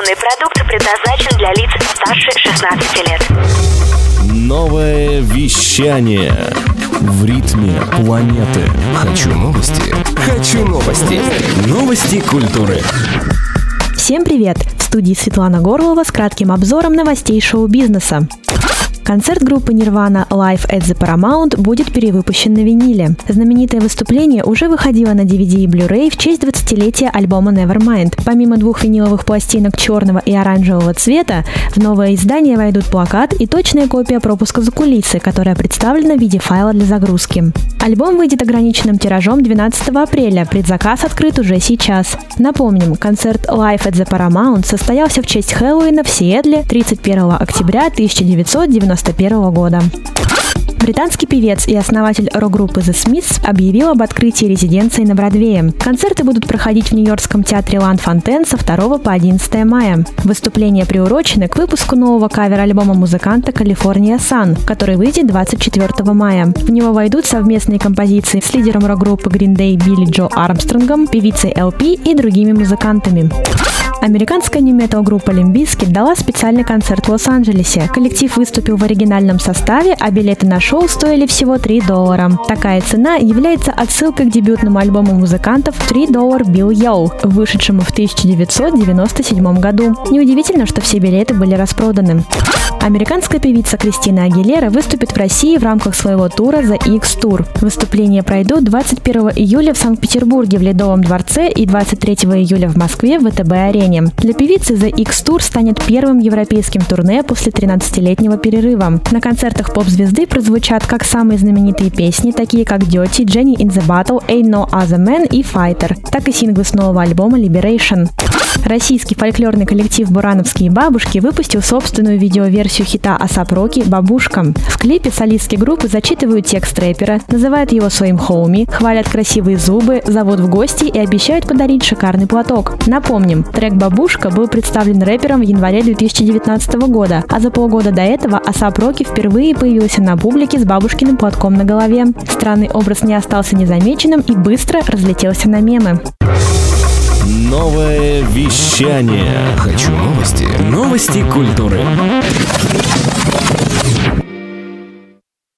Информационный продукт предназначен для лиц старше 16 лет. Новое вещание в ритме планеты. Хочу новости. Хочу новости. Новости культуры. Всем привет! В студии Светлана Горлова с кратким обзором новостей шоу-бизнеса. Концерт группы Nirvana Live at the Paramount будет перевыпущен на виниле. Знаменитое выступление уже выходило на DVD и Blu-ray в честь 20-летия альбома Nevermind. Помимо двух виниловых пластинок черного и оранжевого цвета, в новое издание войдут плакат и точная копия пропуска за кулисы, которая представлена в виде файла для загрузки. Альбом выйдет ограниченным тиражом 12 апреля, предзаказ открыт уже сейчас. Напомним, концерт Live at the Paramount состоялся в честь Хэллоуина в Сиэтле 31 октября 1990 1991 года. Британский певец и основатель рок-группы The Smiths объявил об открытии резиденции на Бродвее. Концерты будут проходить в Нью-Йоркском театре Лан Фонтен со 2 по 11 мая. Выступления приурочены к выпуску нового кавер-альбома музыканта «Калифорния Сан», который выйдет 24 мая. В него войдут совместные композиции с лидером рок-группы Green Day Билли Джо Армстронгом, певицей LP и другими музыкантами. Американская нью-метал группа Лимбиски дала специальный концерт в Лос-Анджелесе. Коллектив выступил в оригинальном составе, а билеты на шоу стоили всего 3 доллара. Такая цена является отсылкой к дебютному альбому музыкантов «3 доллар Bill Yo», вышедшему в 1997 году. Неудивительно, что все билеты были распроданы. Американская певица Кристина Агилера выступит в России в рамках своего тура The X Tour. Выступления пройдут 21 июля в Санкт-Петербурге в Ледовом дворце и 23 июля в Москве в ВТБ-арене направлением. Для певицы The X Tour станет первым европейским турне после 13-летнего перерыва. На концертах поп-звезды прозвучат как самые знаменитые песни, такие как Dirrty, Genie in a Bottle, Ain't No Other Man и Fighter, так и синглы с нового альбома Liberation. Российский фольклорный коллектив «Бурановские бабушки» выпустил собственную видеоверсию хита A$AP Rocky «Бабушка». В клипе солистки группы зачитывают текст рэпера, называют его своим homie, хвалят красивые зубы, зовут в гости и обещают подарить шикарный платок. Напомним, трек «Бабушка» был представлен рэпером в январе 2019 года, а за полгода до этого A$AP Rocky впервые появился на публике с бабушкиным платком на голове. Странный образ не остался незамеченным и быстро разлетелся на мемы. Новое вещание. Хочу новости. Новости культуры.